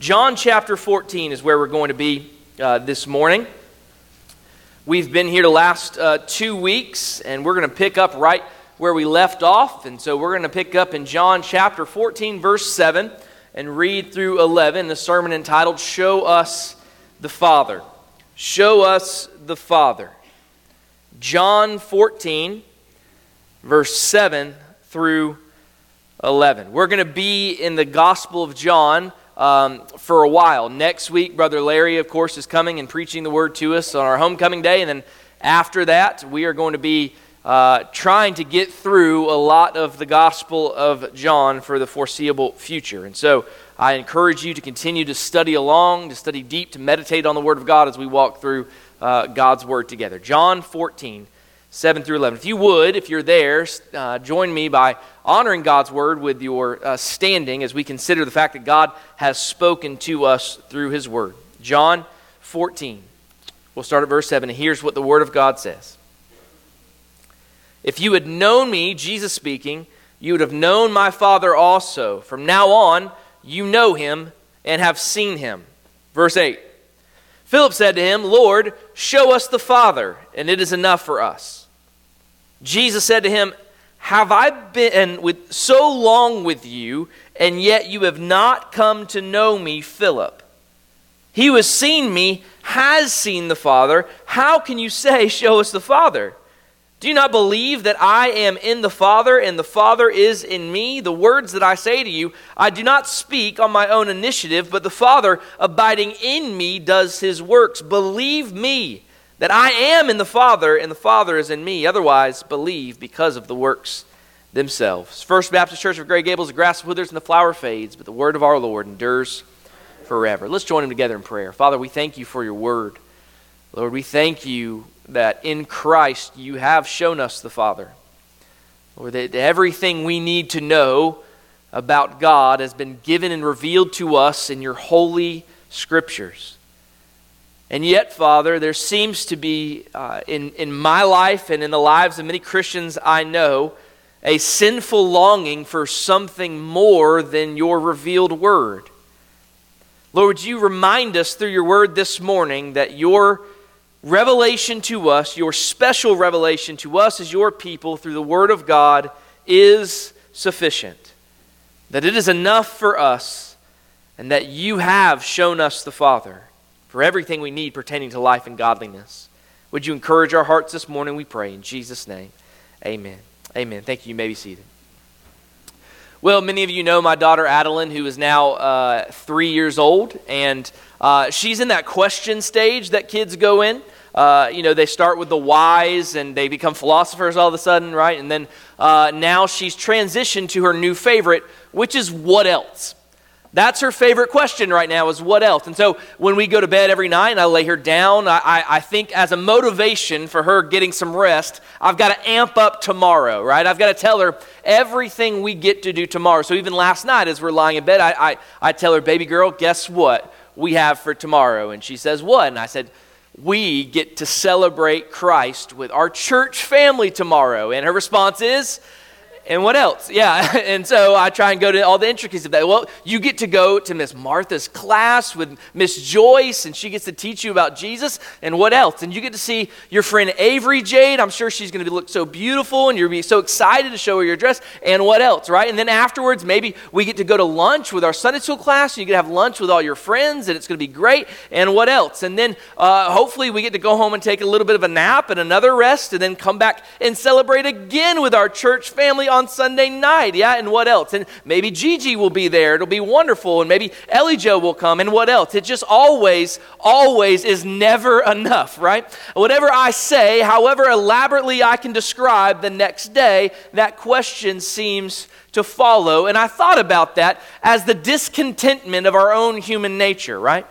John chapter 14 is where we're going to be uh, this morning. We've been here the last uh, two weeks, and we're going to pick up right where we left off. And so we're going to pick up in John chapter 14, verse 7, and read through 11, the sermon entitled, Show Us the Father. Show Us the Father. John 14, verse 7 through 11. We're going to be in the Gospel of John um, for a while. Next week, Brother Larry, of course, is coming and preaching the word to us on our homecoming day. And then after that, we are going to be uh, trying to get through a lot of the Gospel of John for the foreseeable future. And so I encourage you to continue to study along, to study deep, to meditate on the Word of God as we walk through uh, God's Word together. John 14 7 through 11. If you would, if you're there, uh, join me by honoring God's word with your uh, standing as we consider the fact that God has spoken to us through his word. John 14. We'll start at verse 7, and here's what the word of God says If you had known me, Jesus speaking, you would have known my Father also. From now on, you know him and have seen him. Verse 8. Philip said to him, Lord, show us the Father, and it is enough for us. Jesus said to him, Have I been with so long with you, and yet you have not come to know me, Philip? He who has seen me has seen the Father. How can you say, Show us the Father? Do you not believe that I am in the Father and the Father is in me? The words that I say to you, I do not speak on my own initiative, but the Father abiding in me does his works. Believe me that I am in the Father and the Father is in me. Otherwise, believe because of the works themselves. First Baptist Church of Grey Gables, the grass withers and the flower fades, but the word of our Lord endures forever. Let's join him together in prayer. Father, we thank you for your word. Lord, we thank you that in Christ you have shown us the Father. Lord, that everything we need to know about God has been given and revealed to us in your holy scriptures. And yet, Father, there seems to be uh, in, in my life and in the lives of many Christians I know a sinful longing for something more than your revealed word. Lord, would you remind us through your word this morning that your revelation to us, your special revelation to us as your people through the word of God, is sufficient. That it is enough for us, and that you have shown us the Father for everything we need pertaining to life and godliness. Would you encourage our hearts this morning, we pray, in Jesus' name. Amen. Amen. Thank you. You may be seated. Well, many of you know my daughter Adeline, who is now uh, three years old, and uh, she's in that question stage that kids go in. Uh, you know, they start with the whys and they become philosophers all of a sudden, right? And then uh, now she's transitioned to her new favorite, which is what else? That's her favorite question right now is what else? And so when we go to bed every night and I lay her down, I, I, think as a motivation for her getting some rest, I've got to amp up tomorrow, right? I've got to tell her everything we get to do tomorrow. So even last night as we're lying in bed, I, I, I tell her, baby girl, guess what we have for tomorrow? And she says, what? And I said, we get to celebrate Christ with our church family tomorrow. And her response is, and what else? Yeah. And so I try and go to all the intricacies of that. Well, you get to go to Miss Martha's class with Miss Joyce, and she gets to teach you about Jesus. And what else? And you get to see your friend Avery Jade. I'm sure she's going to look so beautiful, and you're be so excited to show her your dress. And what else, right? And then afterwards, maybe we get to go to lunch with our Sunday school class. And you get to have lunch with all your friends, and it's going to be great. And what else? And then uh, hopefully we get to go home and take a little bit of a nap and another rest, and then come back and celebrate again with our church family on Sunday night. Yeah, and what else? And maybe Gigi will be there. It'll be wonderful. And maybe Ellie Joe will come. And what else? It just always, always is never enough, right? Whatever I say, however elaborately I can describe the next day, that question seems to follow. And I thought about that as the discontentment of our own human nature, right?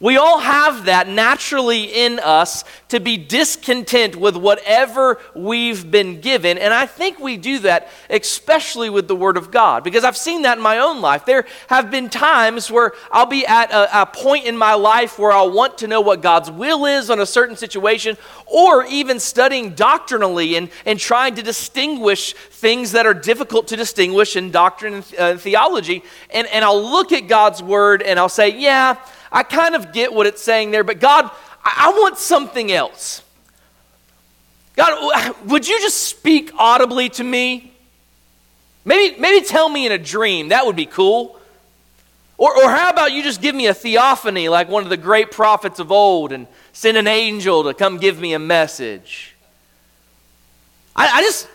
We all have that naturally in us to be discontent with whatever we've been given. And I think we do that especially with the Word of God because I've seen that in my own life. There have been times where I'll be at a, a point in my life where I'll want to know what God's will is on a certain situation or even studying doctrinally and, and trying to distinguish things that are difficult to distinguish in doctrine and uh, theology. And, and I'll look at God's Word and I'll say, yeah, I kind of get what it's saying there, but God, I, want something else. God, would you just speak audibly to me? Maybe, maybe tell me in a dream. That would be cool. Or, or how about you just give me a theophany like one of the great prophets of old and send an angel to come give me a message? I, I just,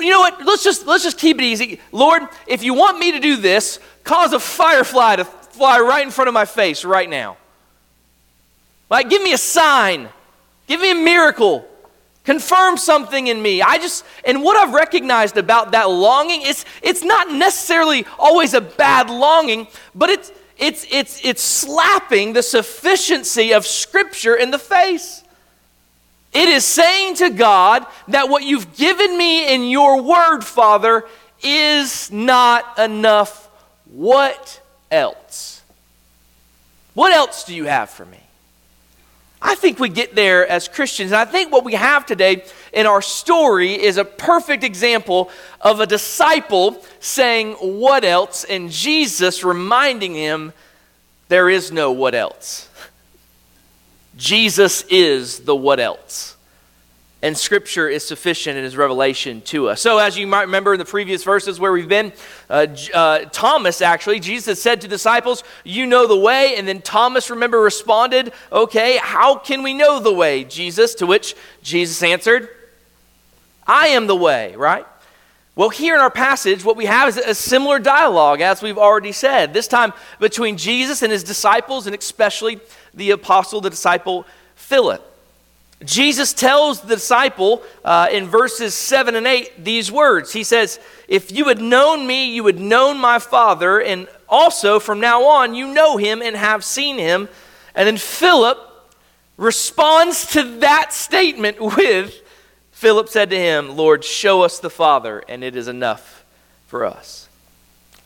you know what? Let's just, let's just keep it easy. Lord, if you want me to do this, cause a firefly to fly right in front of my face right now. Like, give me a sign, give me a miracle, confirm something in me. I just, and what I've recognized about that longing is it's not necessarily always a bad longing, but it's, it's, it's, it's slapping the sufficiency of Scripture in the face. It is saying to God that what you've given me in your word, Father, is not enough. What else? What else do you have for me? I think we get there as Christians. And I think what we have today in our story is a perfect example of a disciple saying, What else? and Jesus reminding him, There is no what else. Jesus is the what else and Scripture is sufficient in His revelation to us. So, as you might remember in the previous verses where we've been, uh, uh, Thomas actually, Jesus said to disciples, You know the way. And then Thomas, remember, responded, Okay, how can we know the way, Jesus? To which Jesus answered, I am the way, right? Well, here in our passage, what we have is a similar dialogue, as we've already said, this time between Jesus and his disciples, and especially the apostle, the disciple Philip. Jesus tells the disciple uh, in verses 7 and 8 these words. He says, If you had known me, you had known my Father, and also from now on you know him and have seen him. And then Philip responds to that statement with Philip said to him, Lord, show us the Father, and it is enough for us.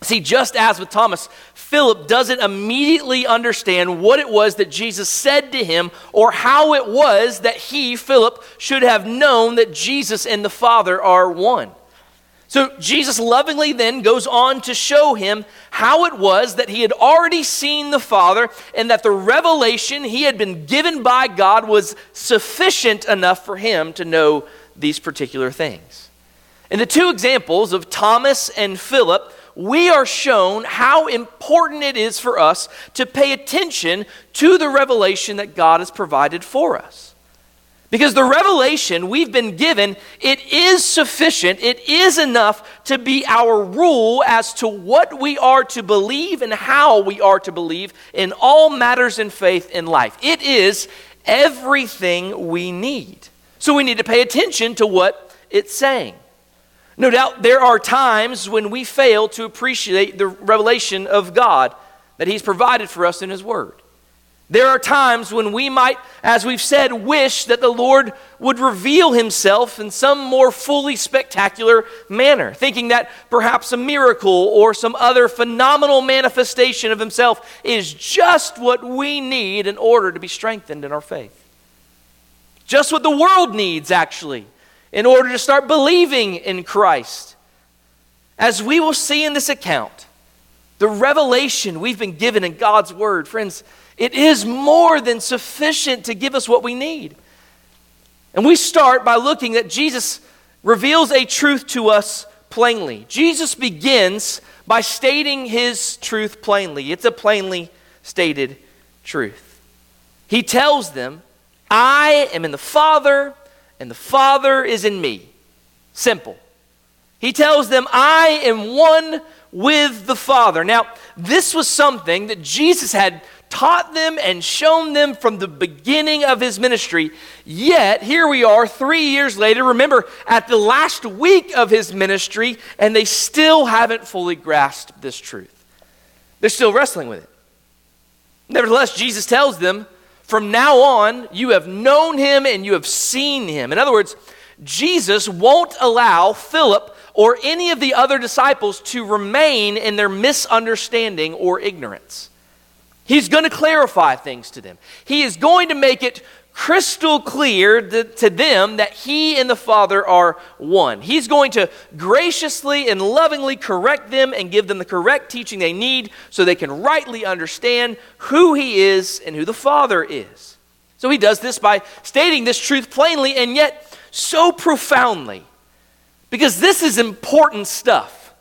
See, just as with Thomas, Philip doesn't immediately understand what it was that Jesus said to him or how it was that he, Philip, should have known that Jesus and the Father are one. So Jesus lovingly then goes on to show him how it was that he had already seen the Father and that the revelation he had been given by God was sufficient enough for him to know these particular things. In the two examples of Thomas and Philip, we are shown how important it is for us to pay attention to the revelation that God has provided for us. Because the revelation we've been given, it is sufficient, it is enough to be our rule as to what we are to believe and how we are to believe in all matters in faith in life. It is everything we need. So we need to pay attention to what it's saying. No doubt there are times when we fail to appreciate the revelation of God that He's provided for us in His Word. There are times when we might, as we've said, wish that the Lord would reveal Himself in some more fully spectacular manner, thinking that perhaps a miracle or some other phenomenal manifestation of Himself is just what we need in order to be strengthened in our faith. Just what the world needs, actually, in order to start believing in Christ. As we will see in this account, the revelation we've been given in God's Word, friends, it is more than sufficient to give us what we need. And we start by looking that Jesus reveals a truth to us plainly. Jesus begins by stating his truth plainly. It's a plainly stated truth. He tells them, I am in the Father, and the Father is in me. Simple. He tells them, I am one with the Father. Now, this was something that Jesus had taught them and shown them from the beginning of his ministry. Yet, here we are three years later, remember, at the last week of his ministry, and they still haven't fully grasped this truth. They're still wrestling with it. Nevertheless, Jesus tells them, From now on, you have known him and you have seen him. In other words, Jesus won't allow Philip or any of the other disciples to remain in their misunderstanding or ignorance. He's going to clarify things to them. He is going to make it crystal clear to them that He and the Father are one. He's going to graciously and lovingly correct them and give them the correct teaching they need so they can rightly understand who He is and who the Father is. So He does this by stating this truth plainly and yet so profoundly because this is important stuff.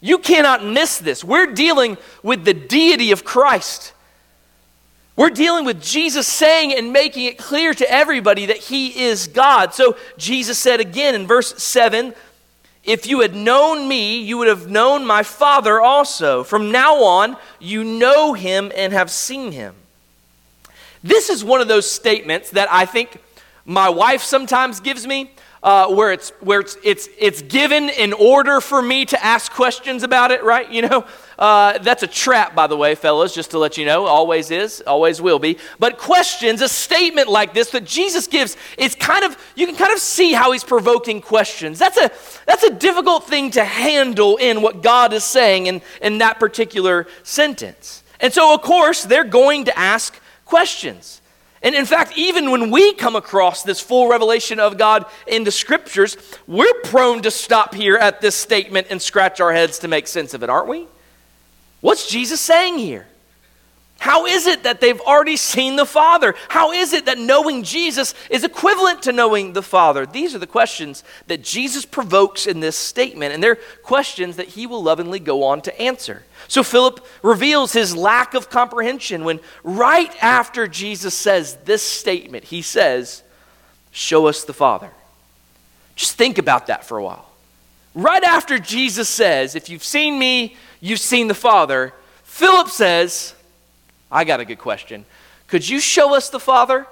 You cannot miss this. We're dealing with the deity of Christ. We're dealing with Jesus saying and making it clear to everybody that he is God. So Jesus said again in verse 7 If you had known me, you would have known my Father also. From now on, you know him and have seen him. This is one of those statements that I think my wife sometimes gives me uh, where it's where it's, it's it's given in order for me to ask questions about it, right? You know, uh, that's a trap, by the way, fellas. Just to let you know, always is, always will be. But questions, a statement like this that Jesus gives, it's kind of you can kind of see how he's provoking questions. That's a that's a difficult thing to handle in what God is saying in in that particular sentence. And so, of course, they're going to ask questions. And in fact, even when we come across this full revelation of God in the scriptures, we're prone to stop here at this statement and scratch our heads to make sense of it, aren't we? What's Jesus saying here? How is it that they've already seen the Father? How is it that knowing Jesus is equivalent to knowing the Father? These are the questions that Jesus provokes in this statement, and they're questions that he will lovingly go on to answer. So Philip reveals his lack of comprehension when, right after Jesus says this statement, he says, Show us the Father. Just think about that for a while. Right after Jesus says, If you've seen me, you've seen the Father, Philip says, I got a good question. Could you show us the Father?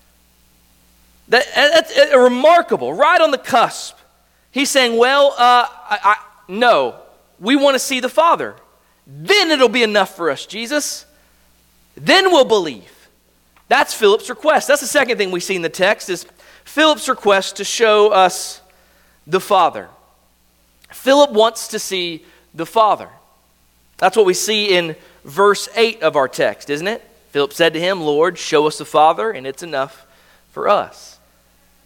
that, that's a remarkable, right on the cusp. He's saying, Well, uh, I, I, no, we want to see the Father. Then it'll be enough for us, Jesus. Then we'll believe. That's Philip's request. That's the second thing we see in the text is Philip's request to show us the Father. Philip wants to see the Father. That's what we see in verse 8 of our text, isn't it? Philip said to him, Lord, show us the Father, and it's enough for us.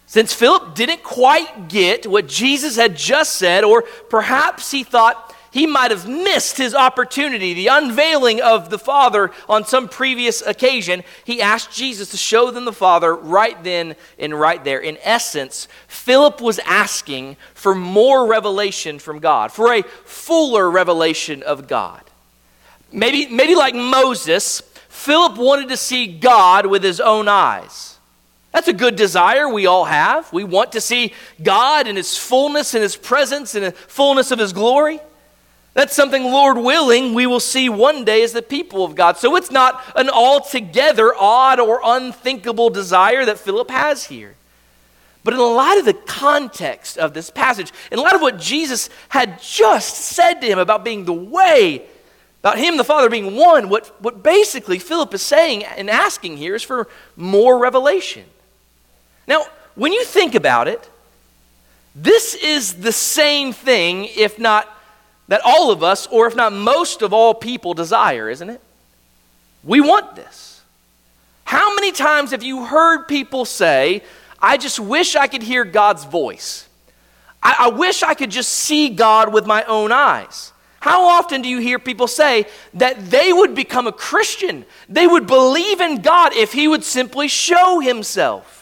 Since Philip didn't quite get what Jesus had just said, or perhaps he thought he might have missed his opportunity, the unveiling of the Father on some previous occasion, he asked Jesus to show them the Father right then and right there. In essence, Philip was asking for more revelation from God, for a fuller revelation of God. Maybe, maybe like Moses, Philip wanted to see God with his own eyes. That's a good desire we all have. We want to see God in his fullness, in his presence, in the fullness of his glory. That's something, Lord willing, we will see one day as the people of God. So it's not an altogether odd or unthinkable desire that Philip has here. But in light of the context of this passage, in light of what Jesus had just said to him about being the way about him, the Father, being one, what, what basically Philip is saying and asking here is for more revelation. Now, when you think about it, this is the same thing, if not that all of us, or if not most of all people, desire, isn't it? We want this. How many times have you heard people say, I just wish I could hear God's voice? I, I wish I could just see God with my own eyes. How often do you hear people say that they would become a Christian? They would believe in God if He would simply show Himself.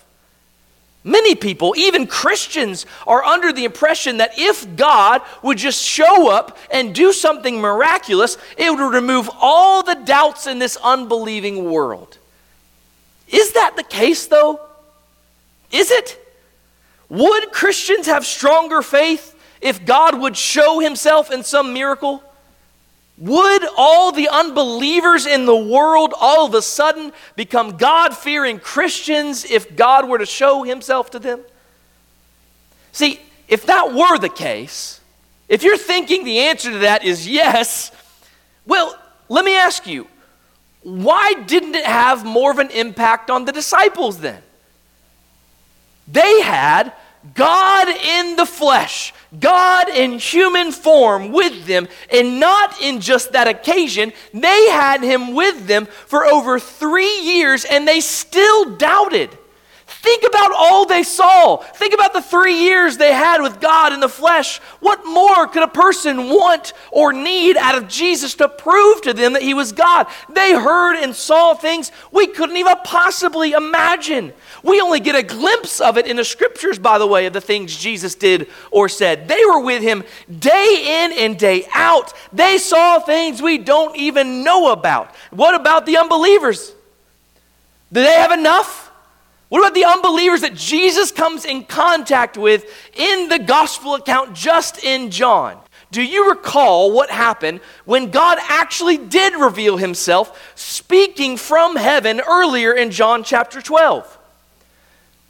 Many people, even Christians, are under the impression that if God would just show up and do something miraculous, it would remove all the doubts in this unbelieving world. Is that the case, though? Is it? Would Christians have stronger faith if God would show himself in some miracle? Would all the unbelievers in the world all of a sudden become God fearing Christians if God were to show himself to them? See, if that were the case, if you're thinking the answer to that is yes, well, let me ask you why didn't it have more of an impact on the disciples then? They had God in the flesh, God in human form with them, and not in just that occasion. They had him with them for over three years and they still doubted. Think about all they saw. Think about the three years they had with God in the flesh. What more could a person want or need out of Jesus to prove to them that he was God? They heard and saw things we couldn't even possibly imagine. We only get a glimpse of it in the scriptures, by the way, of the things Jesus did or said. They were with him day in and day out. They saw things we don't even know about. What about the unbelievers? Do they have enough? What about the unbelievers that Jesus comes in contact with in the gospel account just in John? Do you recall what happened when God actually did reveal himself speaking from heaven earlier in John chapter 12?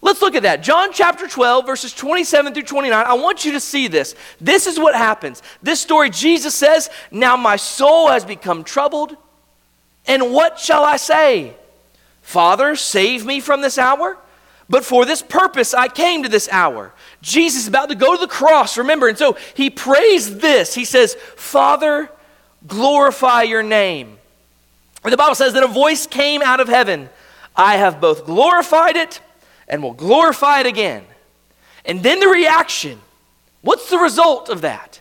Let's look at that. John chapter 12, verses 27 through 29. I want you to see this. This is what happens. This story, Jesus says, Now my soul has become troubled, and what shall I say? Father, save me from this hour? But for this purpose I came to this hour. Jesus is about to go to the cross, remember. And so he prays this. He says, Father, glorify your name. And the Bible says that a voice came out of heaven I have both glorified it and will glorify it again. And then the reaction what's the result of that?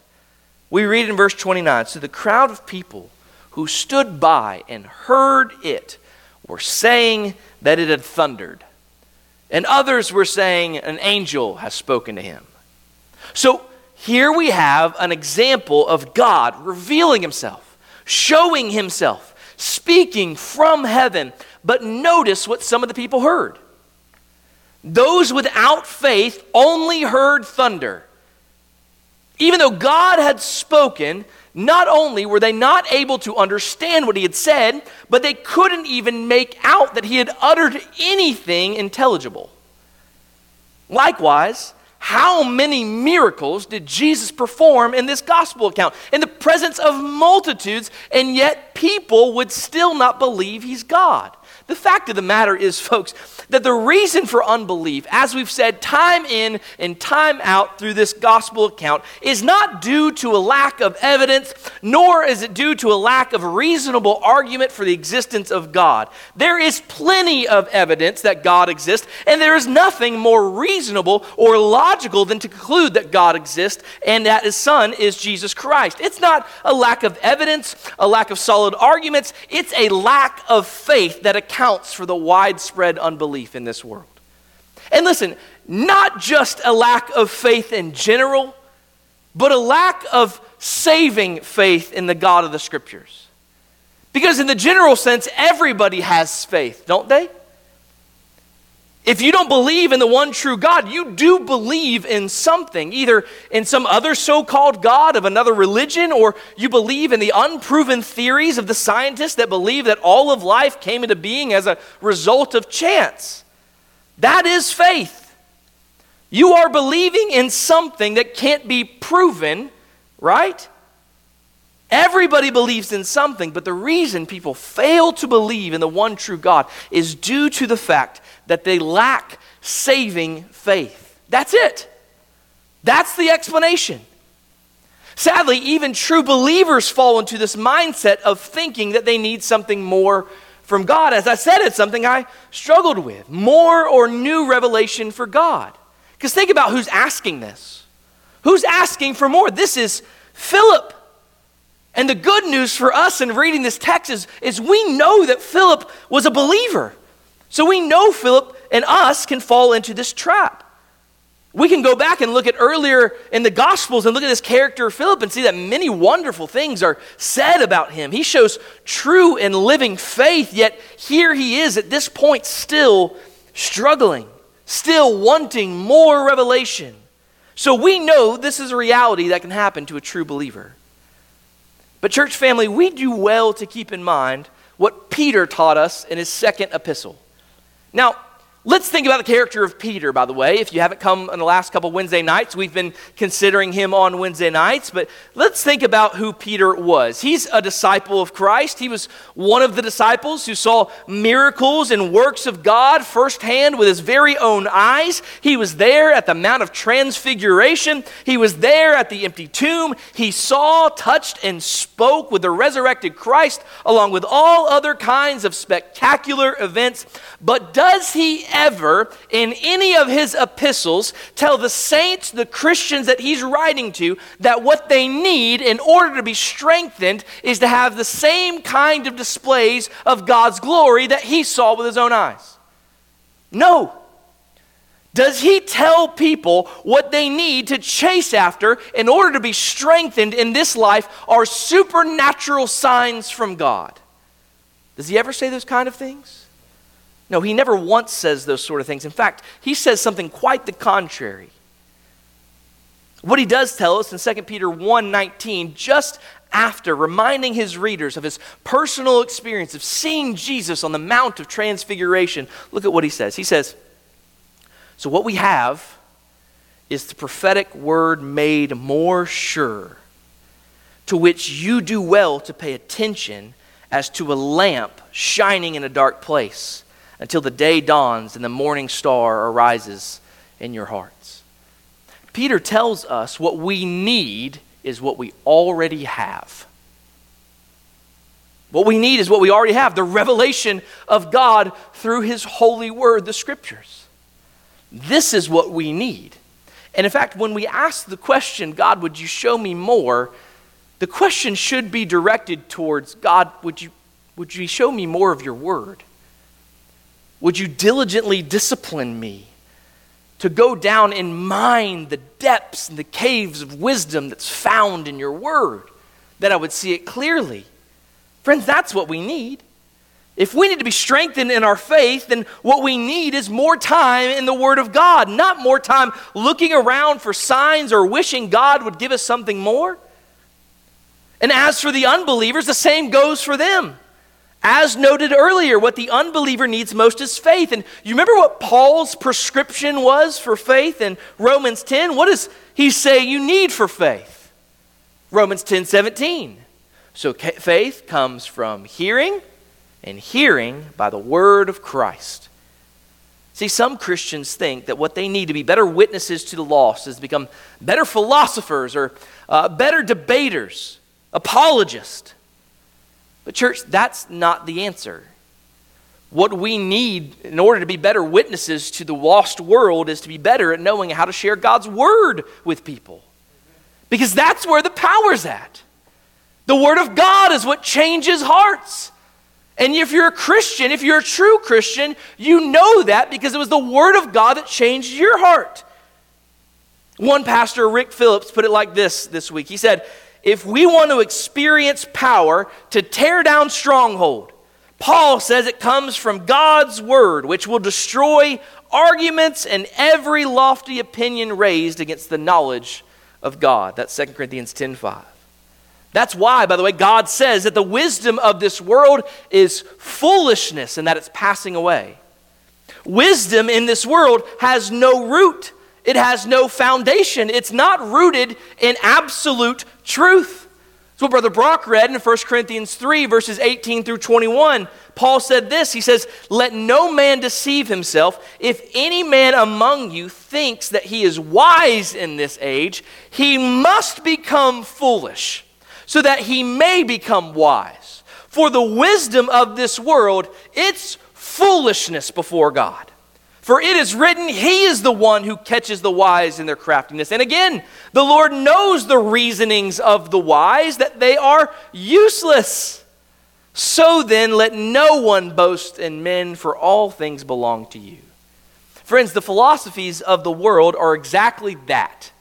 We read in verse 29 So the crowd of people who stood by and heard it were saying that it had thundered, and others were saying an angel has spoken to him. So here we have an example of God revealing himself, showing himself, speaking from heaven. But notice what some of the people heard. Those without faith only heard thunder. Even though God had spoken, not only were they not able to understand what he had said, but they couldn't even make out that he had uttered anything intelligible. Likewise, how many miracles did Jesus perform in this gospel account in the presence of multitudes, and yet people would still not believe he's God? The fact of the matter is, folks, that the reason for unbelief, as we've said time in and time out through this gospel account, is not due to a lack of evidence, nor is it due to a lack of reasonable argument for the existence of God. There is plenty of evidence that God exists, and there is nothing more reasonable or logical than to conclude that God exists and that his Son is Jesus Christ. It's not a lack of evidence, a lack of solid arguments, it's a lack of faith that accounts for the widespread unbelief unbelief in this world. And listen, not just a lack of faith in general, but a lack of saving faith in the God of the Scriptures. Because, in the general sense, everybody has faith, don't they? If you don't believe in the one true God, you do believe in something, either in some other so called God of another religion, or you believe in the unproven theories of the scientists that believe that all of life came into being as a result of chance. That is faith. You are believing in something that can't be proven, right? Everybody believes in something, but the reason people fail to believe in the one true God is due to the fact that they lack saving faith. That's it. That's the explanation. Sadly, even true believers fall into this mindset of thinking that they need something more from God. As I said, it's something I struggled with more or new revelation for God. Because think about who's asking this. Who's asking for more? This is Philip. And the good news for us in reading this text is, is we know that Philip was a believer. So we know Philip and us can fall into this trap. We can go back and look at earlier in the Gospels and look at this character of Philip and see that many wonderful things are said about him. He shows true and living faith, yet here he is at this point still struggling, still wanting more revelation. So we know this is a reality that can happen to a true believer. But, church family, we do well to keep in mind what Peter taught us in his second epistle. Now, Let's think about the character of Peter, by the way. If you haven't come on the last couple Wednesday nights, we've been considering him on Wednesday nights. But let's think about who Peter was. He's a disciple of Christ. He was one of the disciples who saw miracles and works of God firsthand with his very own eyes. He was there at the Mount of Transfiguration, he was there at the empty tomb. He saw, touched, and spoke with the resurrected Christ, along with all other kinds of spectacular events. But does he ever, in any of his epistles, tell the saints, the Christians that he's writing to, that what they need in order to be strengthened is to have the same kind of displays of God's glory that he saw with his own eyes? No. Does he tell people what they need to chase after in order to be strengthened in this life are supernatural signs from God? Does he ever say those kind of things? No, he never once says those sort of things. In fact, he says something quite the contrary. What he does tell us in 2 Peter 1:19, just after reminding his readers of his personal experience of seeing Jesus on the Mount of Transfiguration, look at what he says. He says, So what we have is the prophetic word made more sure, to which you do well to pay attention as to a lamp shining in a dark place until the day dawns and the morning star arises in your hearts. Peter tells us what we need is what we already have. What we need is what we already have the revelation of God through His holy word, the scriptures. This is what we need. And in fact, when we ask the question, God, would you show me more? The question should be directed towards God, would you, would you show me more of your word? Would you diligently discipline me to go down and mine the depths and the caves of wisdom that's found in your word, that I would see it clearly? Friends, that's what we need. If we need to be strengthened in our faith, then what we need is more time in the Word of God, not more time looking around for signs or wishing God would give us something more. And as for the unbelievers, the same goes for them. As noted earlier, what the unbeliever needs most is faith. And you remember what Paul's prescription was for faith in Romans 10? What does he say you need for faith? Romans 10 17. So faith comes from hearing, and hearing by the word of Christ. See, some Christians think that what they need to be better witnesses to the lost is to become better philosophers or uh, better debaters, apologists. But, church, that's not the answer. What we need in order to be better witnesses to the lost world is to be better at knowing how to share God's word with people. Because that's where the power's at. The word of God is what changes hearts. And if you're a Christian, if you're a true Christian, you know that because it was the word of God that changed your heart. One pastor, Rick Phillips, put it like this this week. He said, if we want to experience power to tear down stronghold, Paul says it comes from God's word, which will destroy arguments and every lofty opinion raised against the knowledge of God. That's 2 Corinthians 10:5. That's why, by the way, God says that the wisdom of this world is foolishness and that it's passing away. Wisdom in this world has no root. It has no foundation. It's not rooted in absolute truth. That's what Brother Brock read in 1 Corinthians 3, verses 18 through 21. Paul said this He says, Let no man deceive himself. If any man among you thinks that he is wise in this age, he must become foolish, so that he may become wise. For the wisdom of this world, it's foolishness before God. For it is written, He is the one who catches the wise in their craftiness. And again, the Lord knows the reasonings of the wise, that they are useless. So then, let no one boast in men, for all things belong to you. Friends, the philosophies of the world are exactly that.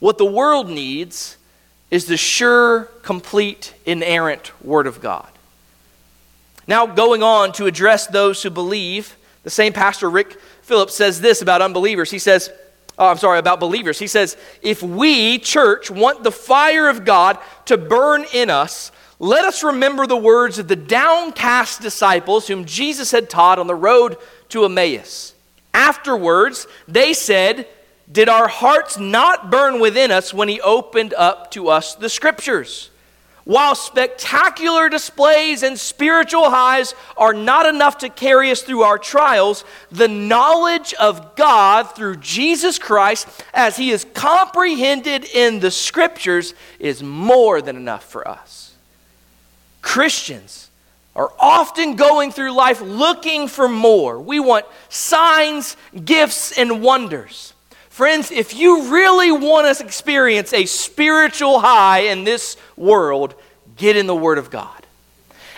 What the world needs is the sure, complete, inerrant Word of God. Now, going on to address those who believe the same pastor, Rick Phillips, says this about unbelievers. He says, oh, I'm sorry, about believers. He says, if we, church, want the fire of God to burn in us, let us remember the words of the downcast disciples whom Jesus had taught on the road to Emmaus. Afterwards, they said, Did our hearts not burn within us when he opened up to us the scriptures? While spectacular displays and spiritual highs are not enough to carry us through our trials, the knowledge of God through Jesus Christ, as He is comprehended in the Scriptures, is more than enough for us. Christians are often going through life looking for more. We want signs, gifts, and wonders. Friends, if you really want to experience a spiritual high in this world, get in the Word of God.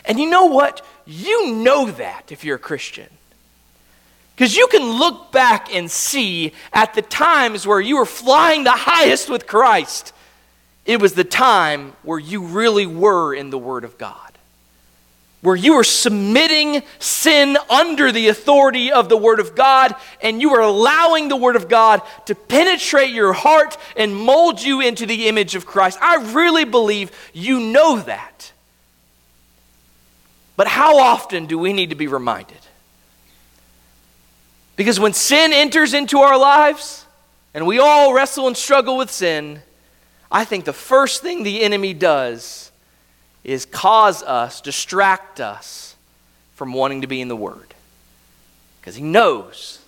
And you know what? You know that if you're a Christian. Because you can look back and see at the times where you were flying the highest with Christ, it was the time where you really were in the Word of God where you are submitting sin under the authority of the Word of God, and you are allowing the Word of God to penetrate your heart and mold you into the image of Christ. I really believe you know that. But how often do we need to be reminded? Because when sin enters into our lives, and we all wrestle and struggle with sin, I think the first thing the enemy does is cause us, distract us from wanting to be in the Word. Because He knows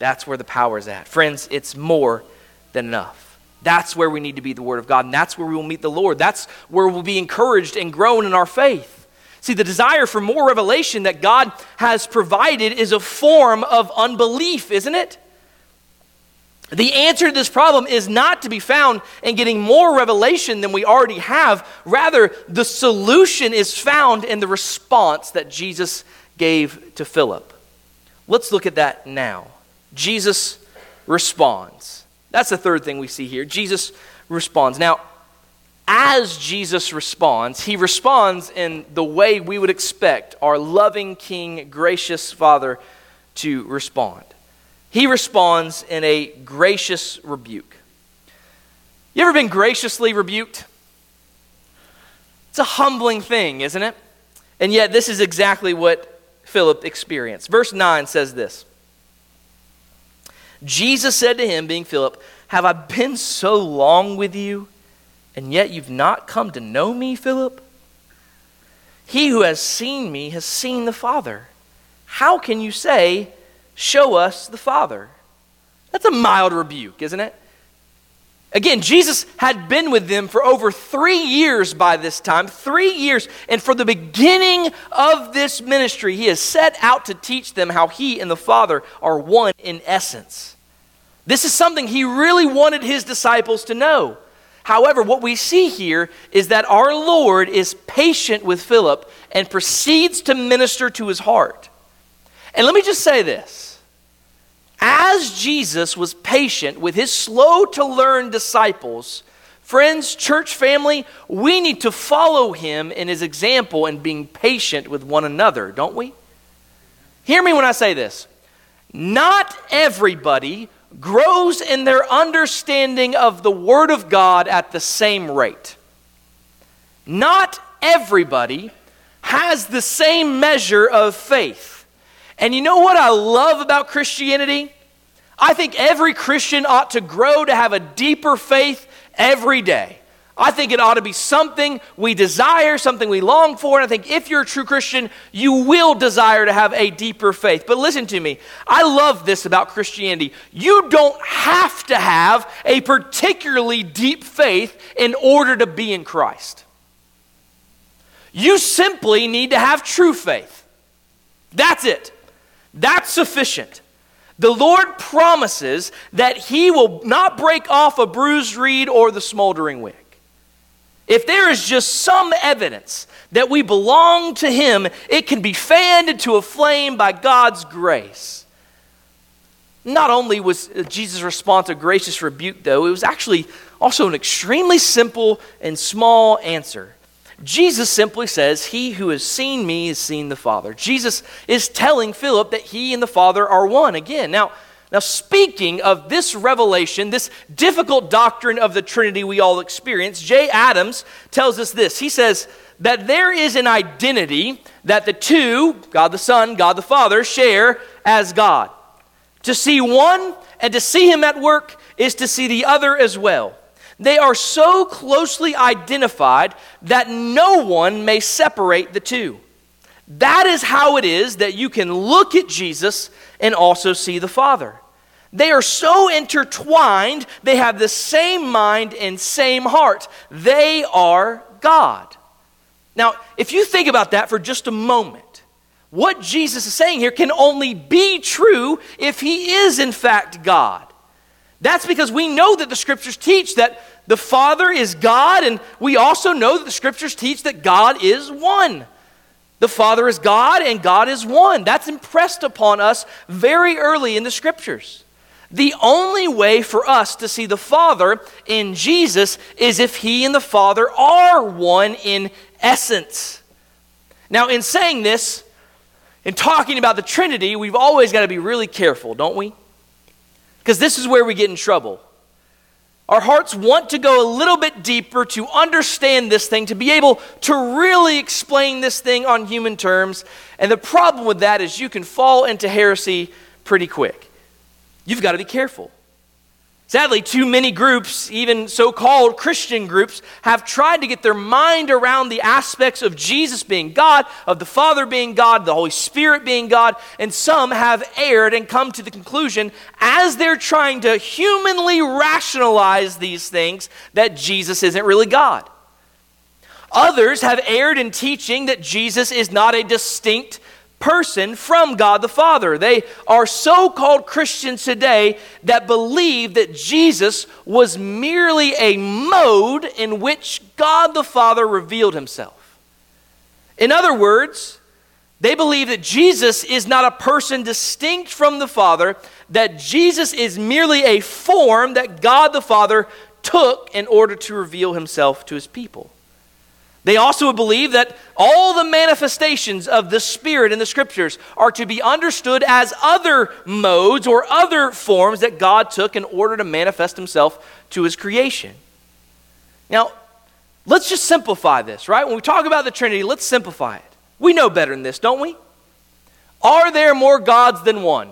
that's where the power is at. Friends, it's more than enough. That's where we need to be the Word of God, and that's where we will meet the Lord. That's where we'll be encouraged and grown in our faith. See, the desire for more revelation that God has provided is a form of unbelief, isn't it? The answer to this problem is not to be found in getting more revelation than we already have. Rather, the solution is found in the response that Jesus gave to Philip. Let's look at that now. Jesus responds. That's the third thing we see here. Jesus responds. Now, as Jesus responds, he responds in the way we would expect our loving King, gracious Father to respond he responds in a gracious rebuke. You ever been graciously rebuked? It's a humbling thing, isn't it? And yet, this is exactly what Philip experienced. Verse 9 says this Jesus said to him, being Philip, Have I been so long with you, and yet you've not come to know me, Philip? He who has seen me has seen the Father. How can you say, Show us the Father. That's a mild rebuke, isn't it? Again, Jesus had been with them for over three years by this time. Three years. And for the beginning of this ministry, he has set out to teach them how he and the Father are one in essence. This is something he really wanted his disciples to know. However, what we see here is that our Lord is patient with Philip and proceeds to minister to his heart. And let me just say this. As Jesus was patient with his slow to learn disciples, friends, church family, we need to follow him in his example in being patient with one another, don't we? Hear me when I say this. Not everybody grows in their understanding of the Word of God at the same rate. Not everybody has the same measure of faith. And you know what I love about Christianity? I think every Christian ought to grow to have a deeper faith every day. I think it ought to be something we desire, something we long for. And I think if you're a true Christian, you will desire to have a deeper faith. But listen to me. I love this about Christianity. You don't have to have a particularly deep faith in order to be in Christ. You simply need to have true faith. That's it. That's sufficient. The Lord promises that He will not break off a bruised reed or the smoldering wick. If there is just some evidence that we belong to Him, it can be fanned into a flame by God's grace. Not only was Jesus' response a gracious rebuke, though, it was actually also an extremely simple and small answer. Jesus simply says, He who has seen me has seen the Father. Jesus is telling Philip that he and the Father are one again. Now, Now, speaking of this revelation, this difficult doctrine of the Trinity we all experience, Jay Adams tells us this. He says that there is an identity that the two, God the Son, God the Father, share as God. To see one and to see Him at work is to see the other as well. They are so closely identified that no one may separate the two. That is how it is that you can look at Jesus and also see the Father. They are so intertwined, they have the same mind and same heart. They are God. Now, if you think about that for just a moment, what Jesus is saying here can only be true if he is, in fact, God. That's because we know that the scriptures teach that the Father is God, and we also know that the scriptures teach that God is one. The Father is God, and God is one. That's impressed upon us very early in the scriptures. The only way for us to see the Father in Jesus is if He and the Father are one in essence. Now, in saying this, in talking about the Trinity, we've always got to be really careful, don't we? Because this is where we get in trouble. Our hearts want to go a little bit deeper to understand this thing, to be able to really explain this thing on human terms. And the problem with that is you can fall into heresy pretty quick. You've got to be careful. Sadly, too many groups, even so called Christian groups, have tried to get their mind around the aspects of Jesus being God, of the Father being God, the Holy Spirit being God, and some have erred and come to the conclusion, as they're trying to humanly rationalize these things, that Jesus isn't really God. Others have erred in teaching that Jesus is not a distinct person from God the Father. They are so called Christians today that believe that Jesus was merely a mode in which God the Father revealed himself. In other words, they believe that Jesus is not a person distinct from the Father, that Jesus is merely a form that God the Father took in order to reveal himself to his people. They also believe that all the manifestations of the Spirit in the Scriptures are to be understood as other modes or other forms that God took in order to manifest Himself to His creation. Now, let's just simplify this, right? When we talk about the Trinity, let's simplify it. We know better than this, don't we? Are there more gods than one?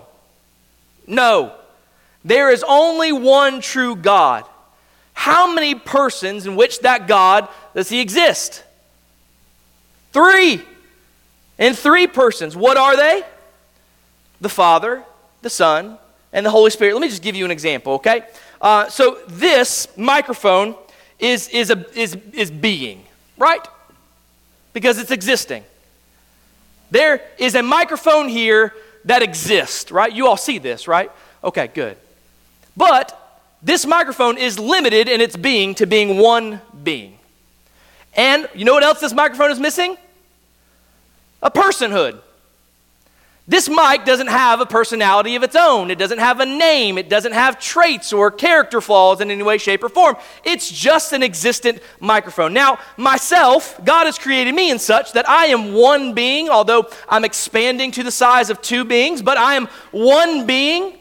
No. There is only one true God. How many persons in which that God does he exist? Three. In three persons. What are they? The Father, the Son, and the Holy Spirit. Let me just give you an example, okay? Uh, so this microphone is, is, a, is, is being, right? Because it's existing. There is a microphone here that exists, right? You all see this, right? Okay, good. But this microphone is limited in its being to being one being. And you know what else this microphone is missing? A personhood. This mic doesn't have a personality of its own. It doesn't have a name. It doesn't have traits or character flaws in any way, shape, or form. It's just an existent microphone. Now, myself, God has created me in such that I am one being, although I'm expanding to the size of two beings, but I am one being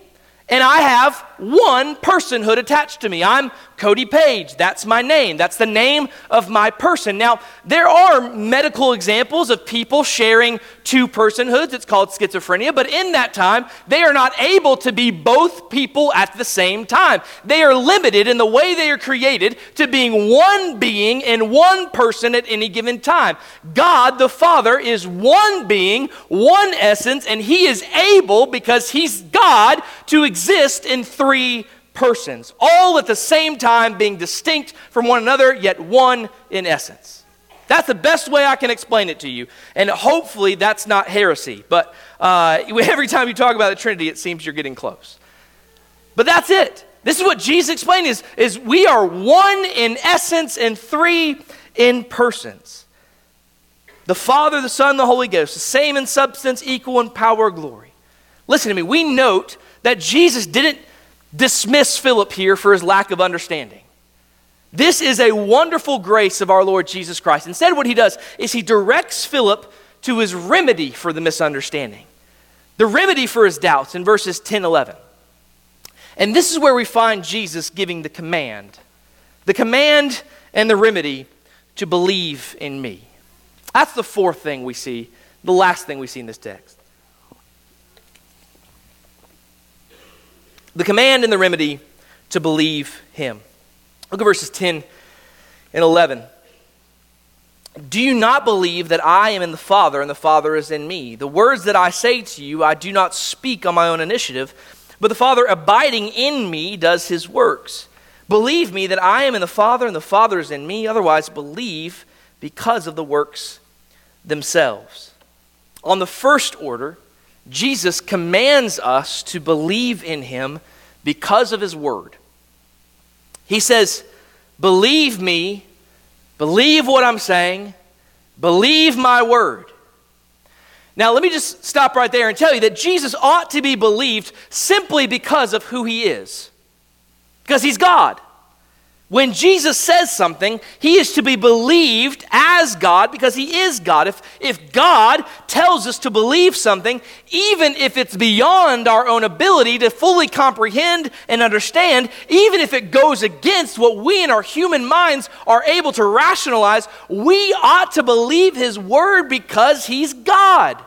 and I have one personhood attached to me. I'm Cody Page. That's my name. That's the name of my person. Now, there are medical examples of people sharing two personhoods. It's called schizophrenia. But in that time, they are not able to be both people at the same time. They are limited in the way they are created to being one being and one person at any given time. God the Father is one being, one essence, and He is able, because He's God, to exist in three persons, all at the same time being distinct from one another, yet one in essence. That's the best way I can explain it to you. And hopefully that's not heresy. But uh, every time you talk about the Trinity, it seems you're getting close. But that's it. This is what Jesus explained is, is we are one in essence and three in persons. The Father, the Son, the Holy Ghost, the same in substance, equal in power, glory. Listen to me. We note that Jesus didn't dismiss Philip here for his lack of understanding. This is a wonderful grace of our Lord Jesus Christ. Instead, what he does is he directs Philip to his remedy for the misunderstanding, the remedy for his doubts in verses 10 11. And this is where we find Jesus giving the command the command and the remedy to believe in me. That's the fourth thing we see, the last thing we see in this text. The command and the remedy to believe him. Look at verses 10 and 11. Do you not believe that I am in the Father and the Father is in me? The words that I say to you, I do not speak on my own initiative but the Father abiding in me does his works. Believe me that I am in the Father and the Father is in me. Otherwise, believe because of the works themselves. On the first order, Jesus commands us to believe in him because of his word. He says, Believe me, believe what I'm saying, believe my word. Now, let me just stop right there and tell you that Jesus ought to be believed simply because of who he is, because he's God. When Jesus says something, he is to be believed as God because he is God. If, if God tells us to believe something, even if it's beyond our own ability to fully comprehend and understand, even if it goes against what we in our human minds are able to rationalize, we ought to believe his word because he's God.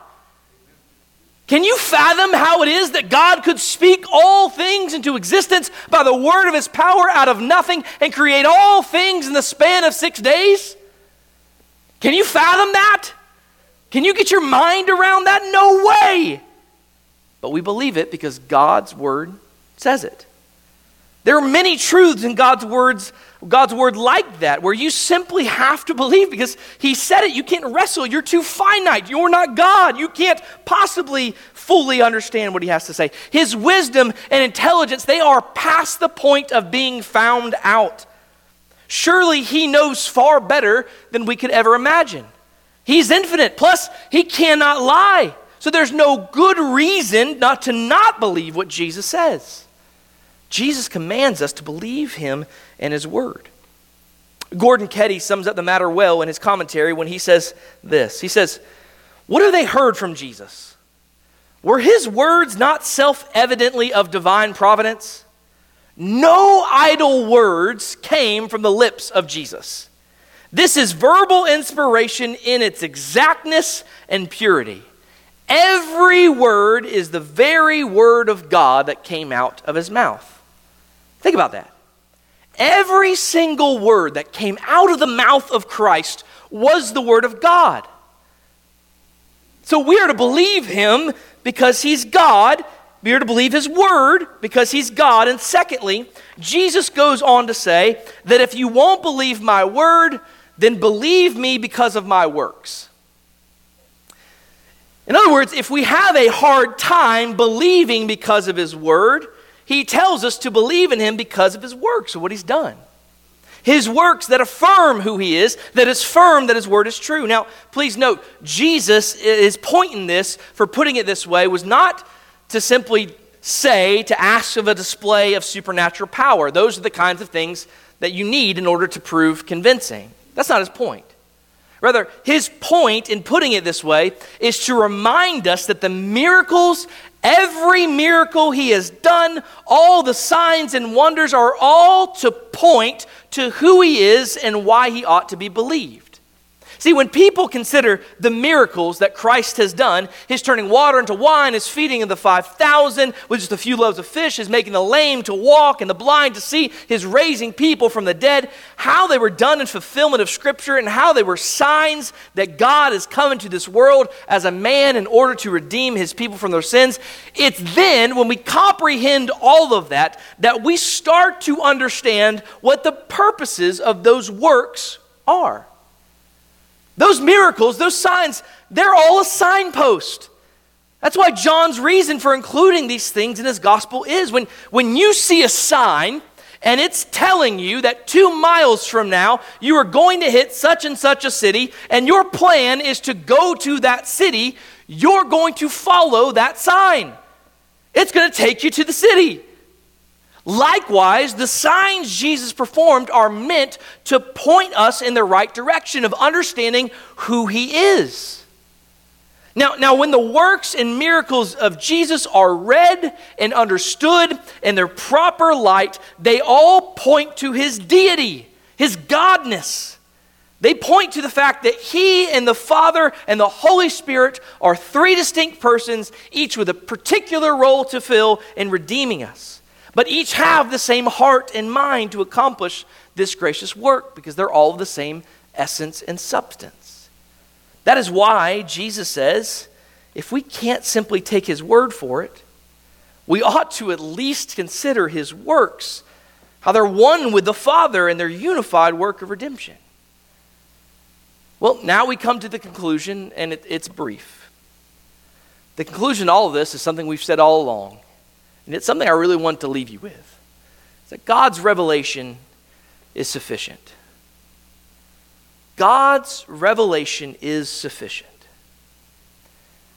Can you fathom how it is that God could speak all things into existence by the word of his power out of nothing and create all things in the span of six days? Can you fathom that? Can you get your mind around that? No way. But we believe it because God's word says it. There are many truths in God's words God's word like that, where you simply have to believe because He said it. You can't wrestle. You're too finite. You're not God. You can't possibly fully understand what He has to say. His wisdom and intelligence, they are past the point of being found out. Surely He knows far better than we could ever imagine. He's infinite. Plus, He cannot lie. So there's no good reason not to not believe what Jesus says. Jesus commands us to believe him and his word. Gordon Keddie sums up the matter well in his commentary when he says this. He says, What have they heard from Jesus? Were his words not self evidently of divine providence? No idle words came from the lips of Jesus. This is verbal inspiration in its exactness and purity. Every word is the very word of God that came out of his mouth. Think about that. Every single word that came out of the mouth of Christ was the word of God. So we are to believe him because he's God. We are to believe his word because he's God. And secondly, Jesus goes on to say that if you won't believe my word, then believe me because of my works. In other words, if we have a hard time believing because of his word, he tells us to believe in him because of his works, or what he's done. His works that affirm who he is, that is firm that his word is true. Now, please note, Jesus is pointing this, for putting it this way, was not to simply say, to ask of a display of supernatural power. Those are the kinds of things that you need in order to prove convincing. That's not his point. Rather, his point in putting it this way is to remind us that the miracles Every miracle he has done, all the signs and wonders are all to point to who he is and why he ought to be believed. See, when people consider the miracles that Christ has done, his turning water into wine, his feeding of the 5,000 with just a few loaves of fish, his making the lame to walk and the blind to see, his raising people from the dead, how they were done in fulfillment of Scripture, and how they were signs that God has come into this world as a man in order to redeem his people from their sins, it's then when we comprehend all of that that we start to understand what the purposes of those works are. Those miracles, those signs, they're all a signpost. That's why John's reason for including these things in his gospel is when, when you see a sign and it's telling you that two miles from now you are going to hit such and such a city, and your plan is to go to that city, you're going to follow that sign. It's going to take you to the city. Likewise, the signs Jesus performed are meant to point us in the right direction of understanding who he is. Now, now, when the works and miracles of Jesus are read and understood in their proper light, they all point to his deity, his godness. They point to the fact that he and the Father and the Holy Spirit are three distinct persons, each with a particular role to fill in redeeming us. But each have the same heart and mind to accomplish this gracious work because they're all of the same essence and substance. That is why Jesus says if we can't simply take his word for it, we ought to at least consider his works, how they're one with the Father in their unified work of redemption. Well, now we come to the conclusion, and it, it's brief. The conclusion to all of this is something we've said all along, and it's something I really want to leave you with. It's that God's revelation is sufficient. God's revelation is sufficient.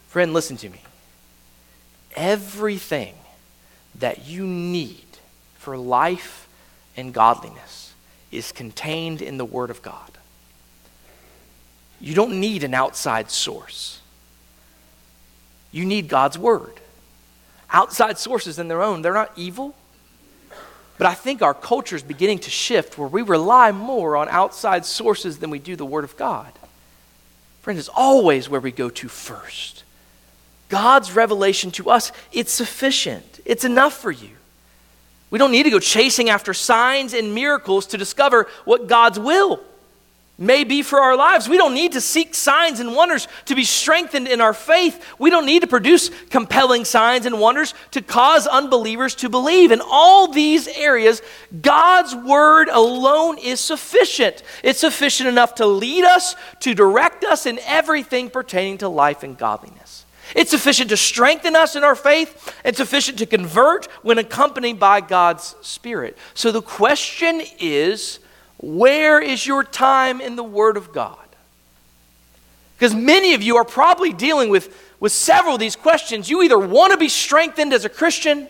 Friend, listen to me. Everything that you need for life and godliness is contained in the Word of God. You don't need an outside source. You need God's Word. Outside sources than their own, they're not evil, but I think our culture is beginning to shift where we rely more on outside sources than we do the Word of God. Friend, it's always where we go to first. God's revelation to us, it's sufficient. It's enough for you. We don't need to go chasing after signs and miracles to discover what God's will may be for our lives. We don't need to seek signs and wonders to be strengthened in our faith. We don't need to produce compelling signs and wonders to cause unbelievers to believe. In all these areas, God's word alone is sufficient. It's sufficient enough to lead us, to direct us in everything pertaining to life and godliness. It's sufficient to strengthen us in our faith and sufficient to convert when accompanied by God's Spirit. So the question is, where is your time in the Word of God? Because many of you are probably dealing with, with several of these questions. You either want to be strengthened as a Christian,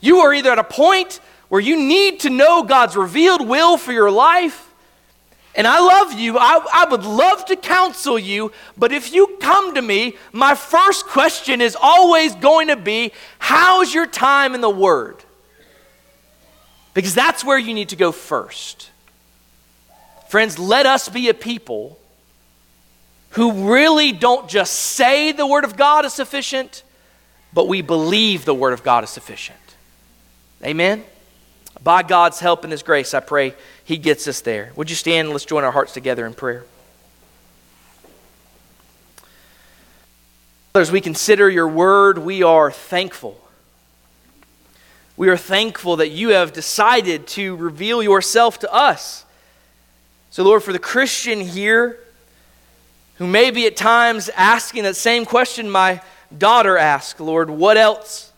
you are either at a point where you need to know God's revealed will for your life. And I love you. I, I would love to counsel you. But if you come to me, my first question is always going to be How's your time in the Word? Because that's where you need to go first. Friends, let us be a people who really don't just say the Word of God is sufficient, but we believe the Word of God is sufficient. Amen? By God's help and His grace, I pray He gets us there. Would you stand and let's join our hearts together in prayer? As we consider your word, we are thankful. We are thankful that you have decided to reveal yourself to us. So, Lord, for the Christian here who may be at times asking that same question my daughter asked, Lord, what else?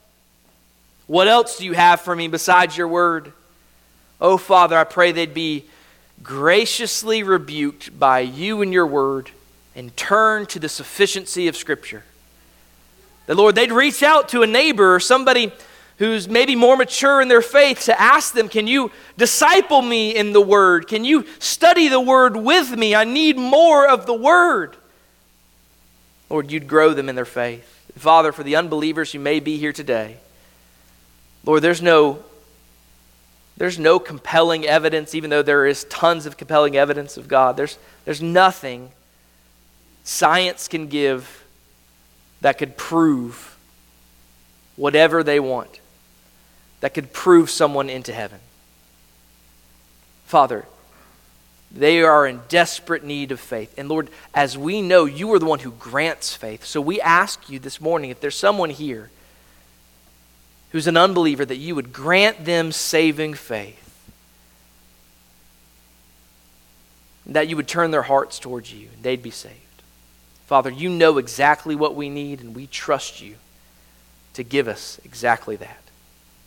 What else do you have for me besides your word? Oh, Father, I pray they'd be graciously rebuked by you and your word and turn to the sufficiency of Scripture. That, Lord, they'd reach out to a neighbor or somebody who's maybe more mature in their faith to ask them, Can you disciple me in the Word? Can you study the Word with me? I need more of the Word. Lord, you'd grow them in their faith. Father, for the unbelievers who may be here today, Lord, there's no there's no compelling evidence, even though there is tons of compelling evidence of God. There's, there's nothing science can give that could prove whatever they want that could prove someone into heaven. Father, they are in desperate need of faith. And Lord, as we know, you are the one who grants faith. So we ask you this morning if there's someone here who's an unbeliever, that you would grant them saving faith. That you would turn their hearts towards you and they'd be saved. Father, you know exactly what we need, and we trust you to give us exactly that.